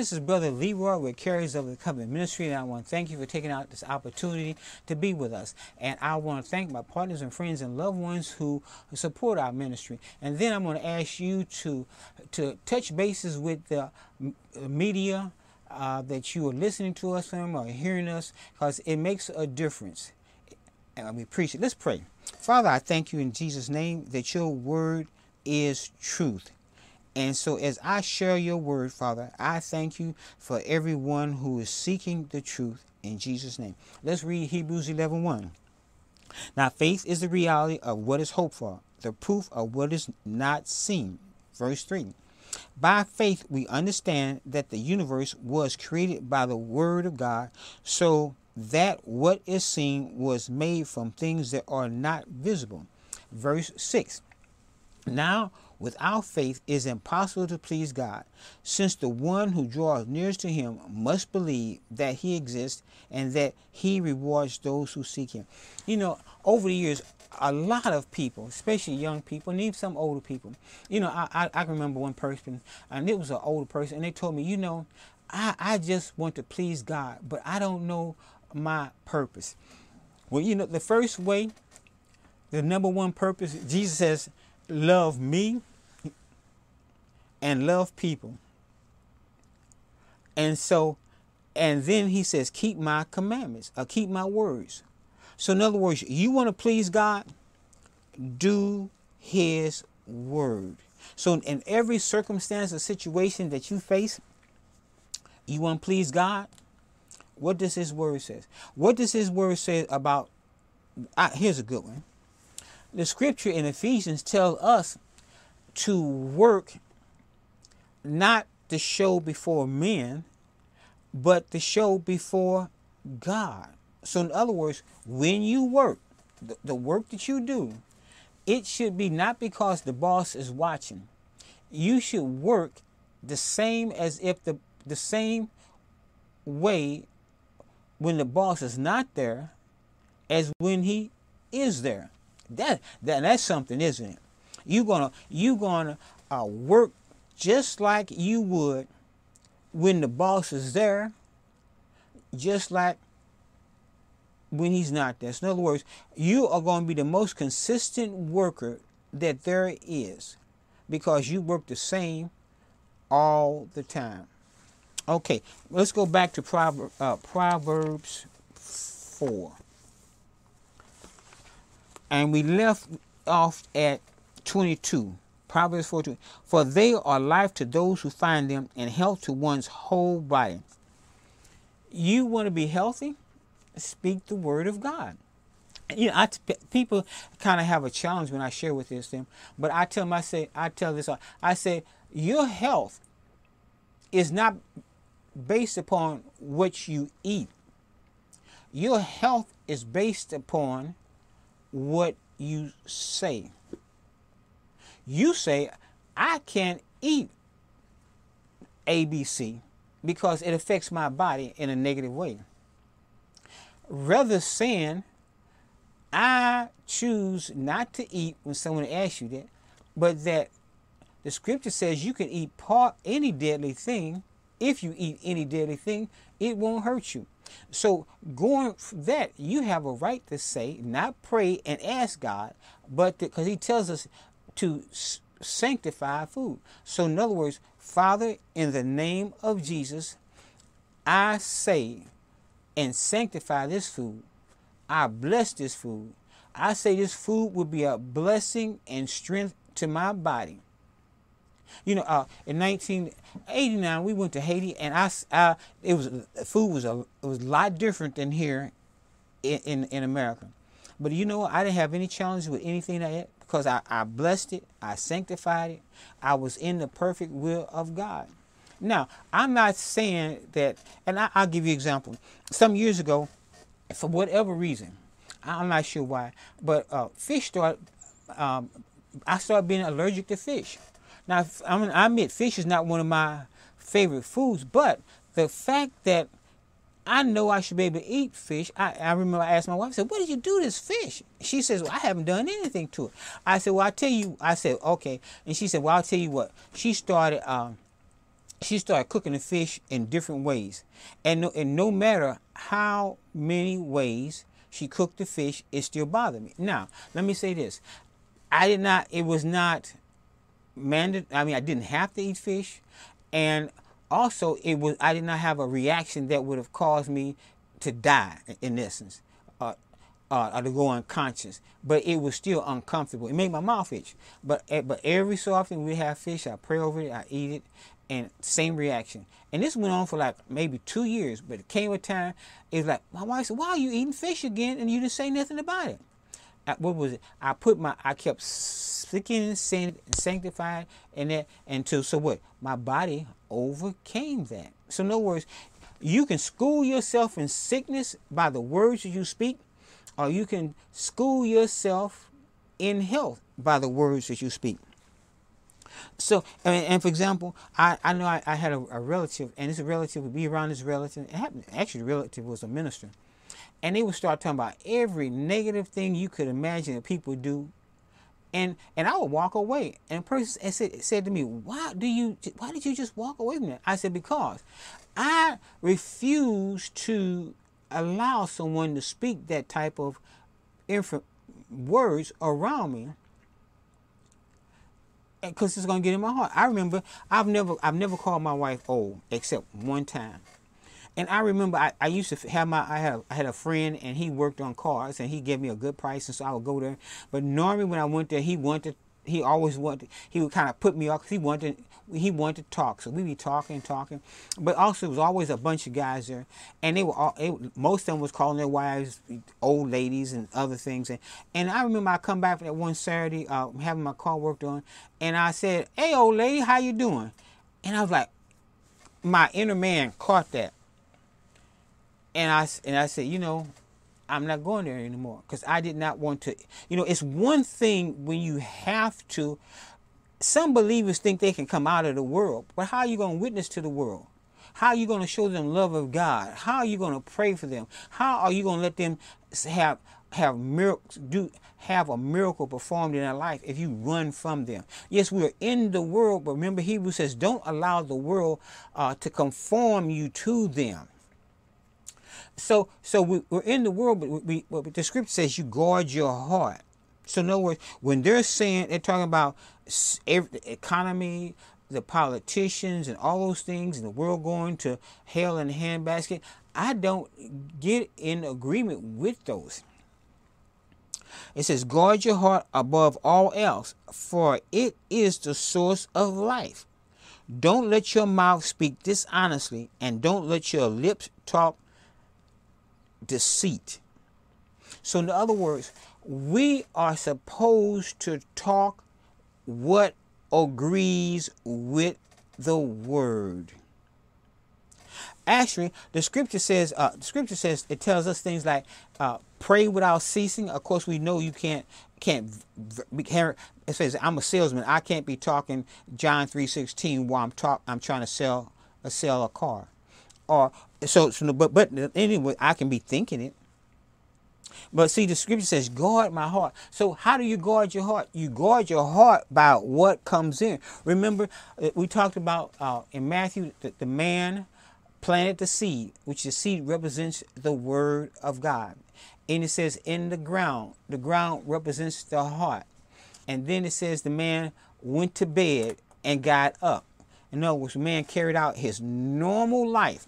this is Brother Leroy with Carriers of the Covenant Ministry, and I want to thank you for taking out this opportunity to be with us. And I want to thank my partners and friends and loved ones who support our ministry. And then I'm going to ask you to to touch bases with the media uh, that you are listening to us from or hearing us, because it makes a difference. And we appreciate it. Let's pray. Father, I thank you in Jesus' name that your word is truth. And so, as I share your word, Father, I thank you for everyone who is seeking the truth in Jesus' name. Let's read Hebrews 11 1. Now, faith is the reality of what is hoped for, the proof of what is not seen. Verse 3. By faith, we understand that the universe was created by the Word of God, so that what is seen was made from things that are not visible. Verse 6. Now, Without faith it is impossible to please God, since the one who draws nearest to him must believe that he exists and that he rewards those who seek him. You know, over the years, a lot of people, especially young people, and even some older people, you know, I, I, I remember one person, and it was an older person, and they told me, you know, I, I just want to please God, but I don't know my purpose. Well, you know, the first way, the number one purpose, Jesus says, love me and love people. And so, and then he says, keep my commandments, or keep my words. So, in other words, you want to please God, do his word. So, in every circumstance or situation that you face, you want to please God, what does his word say? What does his word say about? Uh, here's a good one. The scripture in Ephesians tells us to work not the show before men, but the show before God. So, in other words, when you work, the, the work that you do, it should be not because the boss is watching. You should work the same as if the the same way when the boss is not there as when he is there. That, that that's something, isn't it? You're gonna you gonna uh, work just like you would when the boss is there, just like when he's not there. So in other words, you are going to be the most consistent worker that there is because you work the same all the time. Okay, let's go back to Prover- uh, Proverbs 4. And we left off at 22. Proverbs 4 For they are life to those who find them and health to one's whole body. You want to be healthy? Speak the word of God. You know, I, people kind of have a challenge when I share with this them, but I tell them, I say, I tell this, uh, I say, your health is not based upon what you eat. Your health is based upon what you say. You say, I can't eat ABC because it affects my body in a negative way. Rather saying, I choose not to eat when someone asks you that, but that the scripture says you can eat part any deadly thing. If you eat any deadly thing, it won't hurt you. So going that, you have a right to say, not pray and ask God, but because He tells us to sanctify food. So, in other words, Father, in the name of Jesus, I say and sanctify this food. I bless this food. I say this food will be a blessing and strength to my body. You know, uh, in 1989, we went to Haiti, and I, I it was food was a it was a lot different than here in, in, in America. But you know? I didn't have any challenges with anything ate because I, I blessed it, I sanctified it, I was in the perfect will of God. Now, I'm not saying that, and I, will give you an example. Some years ago, for whatever reason, I'm not sure why, but uh, fish started, um, I started being allergic to fish. Now, I, mean, I admit fish is not one of my favorite foods, but the fact that I know I should be able to eat fish. I, I remember I asked my wife, I said, What did you do this fish? She says, Well, I haven't done anything to it. I said, Well, I'll tell you. I said, Okay. And she said, Well, I'll tell you what. She started um, she started cooking the fish in different ways. And no, and no matter how many ways she cooked the fish, it still bothered me. Now, let me say this. I did not, it was not mandatory. I mean, I didn't have to eat fish. And also, it was, I did not have a reaction that would have caused me to die, in essence, uh, uh, or to go unconscious. But it was still uncomfortable. It made my mouth itch. But, eh, but every so often we have fish, I pray over it, I eat it, and same reaction. And this went on for like maybe two years, but it came a time, it was like, my wife said, why are you eating fish again? And you didn't say nothing about it. I, what was it? I put my, I kept saying and sanctified and that until, so what? My body overcame that. So in other words, you can school yourself in sickness by the words that you speak, or you can school yourself in health by the words that you speak. So, and, and for example, I, I know I, I had a, a, relative, and this relative would be around this relative. It happened, actually, the relative was a minister. And they would start talking about every negative thing you could imagine that people do. And and I would walk away. And person said, said to me, Why do you why did you just walk away from that? I said, Because I refuse to allow someone to speak that type of inf- words around me because it's gonna get in my heart. I remember I've never I've never called my wife old except one time. And I remember I, I used to have my I had I had a friend and he worked on cars and he gave me a good price and so I would go there. But normally when I went there he wanted he always wanted he would kind of put me off because he wanted he wanted to talk. So we'd be talking talking. But also it was always a bunch of guys there and they were all most of them was calling their wives old ladies and other things. And, and i remember i come back from that one saturday uh, having my car worked on and i said hey old lady how you doing? And i was like my inner man caught that and i and i said you know I'm not going there anymore because I did not want to. You know, it's one thing when you have to. Some believers think they can come out of the world, but how are you going to witness to the world? How are you going to show them love of God? How are you going to pray for them? How are you going to let them have have miracles do have a miracle performed in their life if you run from them? Yes, we are in the world, but remember Hebrews says, "Don't allow the world uh, to conform you to them." So, so we, are in the world, but we, the scripture says you guard your heart. So, in other words, when they're saying they're talking about every, the economy, the politicians, and all those things, and the world going to hell in a handbasket, I don't get in agreement with those. It says, guard your heart above all else, for it is the source of life. Don't let your mouth speak dishonestly, and don't let your lips talk deceit. So, in other words, we are supposed to talk what agrees with the word. Actually, the scripture says, uh, the scripture says it tells us things like uh, pray without ceasing. Of course, we know you can't can't it says I'm a salesman. I can't be talking John three sixteen while I'm talk I'm trying to sell a uh, sell a car so, so but but anyway, I can be thinking it. But see, the scripture says, guard my heart. So, how do you guard your heart? You guard your heart by what comes in. Remember, uh, we talked about uh, in Matthew that the man planted the seed, which the seed represents the word of God. And it says, in the ground, the ground represents the heart. And then it says, the man went to bed and got up. In other words, man carried out his normal life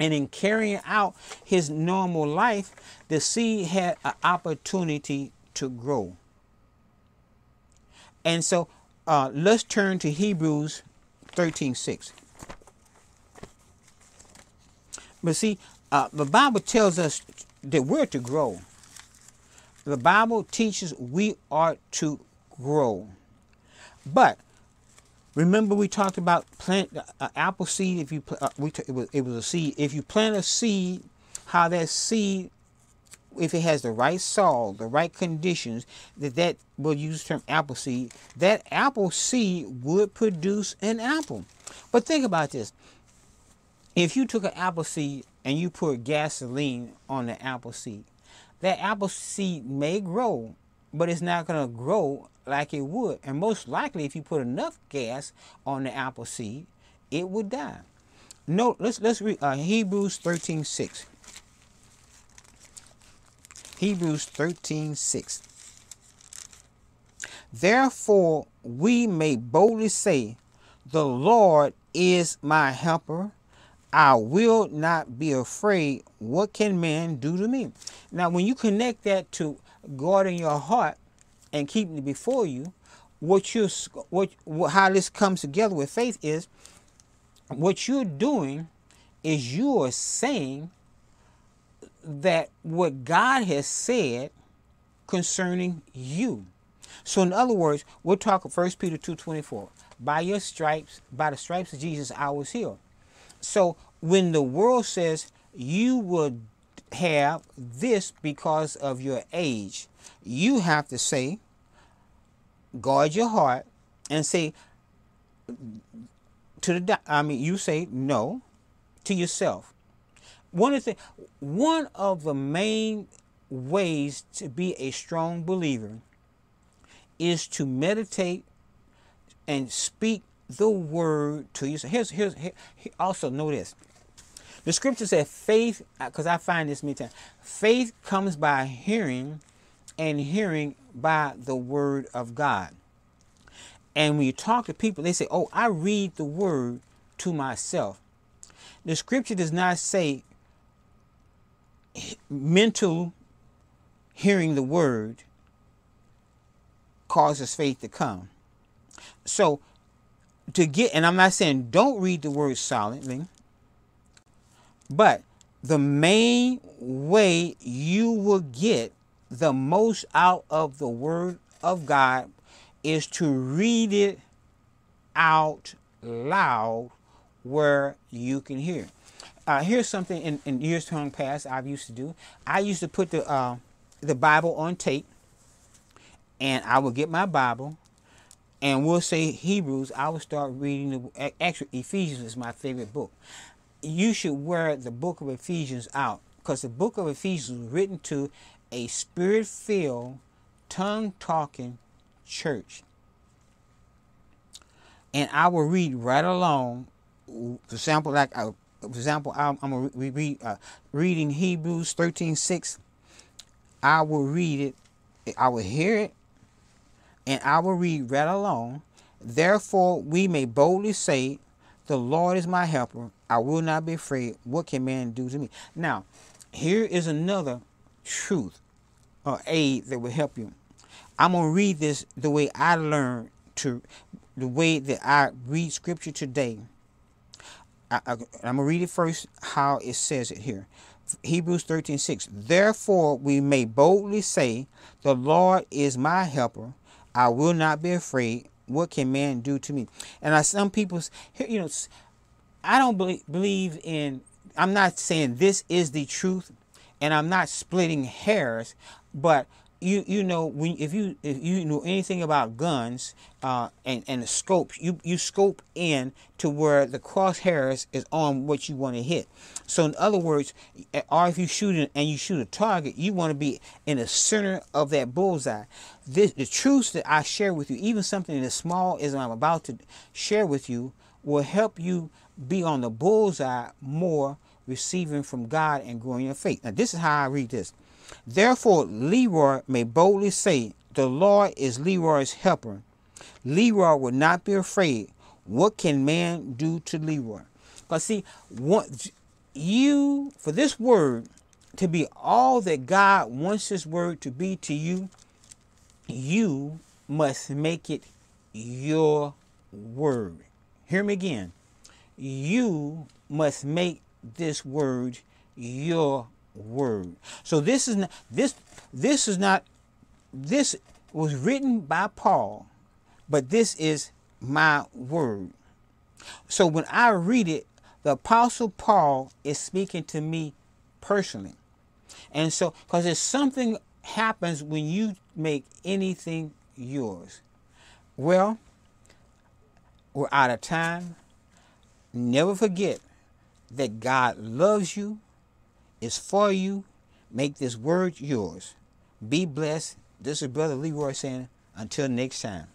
and in carrying out his normal life, the seed had an opportunity to grow. And so uh, let's turn to Hebrews 13 6. But see, uh, the Bible tells us that we're to grow. The Bible teaches we are to grow. But Remember, we talked about plant uh, apple seed. If you uh, we it, was, it was a seed. If you plant a seed, how that seed, if it has the right soil, the right conditions, that that we'll use the term apple seed. That apple seed would produce an apple. But think about this: if you took an apple seed and you put gasoline on the apple seed, that apple seed may grow, but it's not going to grow like it would. And most likely, if you put enough gas on the apple seed, it would die. No, let's let's read uh, Hebrews 13, 6. Hebrews 13, 6. Therefore we may boldly say, The Lord is my helper. I will not be afraid. What can man do to me? Now, when you connect that to guarding your heart and keeping it before you, what you what, how this comes together with faith is what you're doing is you are saying that what God has said concerning you. So in other words, we're talking 1 Peter 2.24. By your stripes, by the stripes of Jesus, I was healed. So when the world says you will have this because of your age, you have to say, guard your heart and say to the I mean you say no to yourself. One of the one of the main ways to be a strong believer is to meditate and speak the word to yourself. Here's, here's, here, also know this. The scripture says faith, uh, because I find this many times, faith comes by hearing and hearing by the word of God. And when you talk to people, they say, Oh, I read the word to myself. The scripture does not say mental hearing the word causes faith to come. So to get, and I'm not saying don't read the word silently, but the main way you will get the most out of the word of God is to read it out loud where you can hear. Uh, here's something in, in years long past I've used to do. I used to put the uh, the Bible on tape and I would get my Bible and we'll say Hebrews, I would start reading the actually Ephesians is my favorite book. You should wear the book of Ephesians out because the book of Ephesians was written to a spirit-filled, tongue-talking church. And I will read right along. For example, like uh, for example, I'm, I'm read uh, reading Hebrews 13, 6. I will read it. I will hear it and I will read right along. Therefore, we may boldly say, The Lord is my helper. I will not be afraid. What can man do to me? Now, here is another truth or aid that will help you. I'm going to read this the way I learned to, the way that I read scripture today. I, am going to read it first, how it says it here. Hebrews 13 6. Therefore, we may boldly say, The Lord is my helper. I will not be afraid. What can man do to me? And I, some people, you know, I don't believe in, I'm not saying this is the truth and I'm not splitting hairs, but you you know when if you if you know anything about guns uh, and and the scope you you scope in to where the crosshairs is on what you want to hit. So in other words, or if you shoot and you shoot a target, you want to be in the center of that bullseye. This the truths that I share with you, even something as small as I'm about to share with you, will help you be on the bullseye more, receiving from God and growing your faith. Now this is how I read this. Therefore, Leroy may boldly say, The Lord is Leroy's helper. Leroy will not be afraid. What can man do to Leroy? Because, see, what, you, for this word to be all that God wants this word to be to you, you must make it your word. Hear me again. You must make this word your word. So this is not this this is not this was written by Paul, but this is my word. So when I read it, the apostle Paul is speaking to me personally. And so because there's something happens when you make anything yours. Well, we're out of time. Never forget that God loves you is for you. Make this word yours. Be blessed. This is Brother Leroy saying, until next time.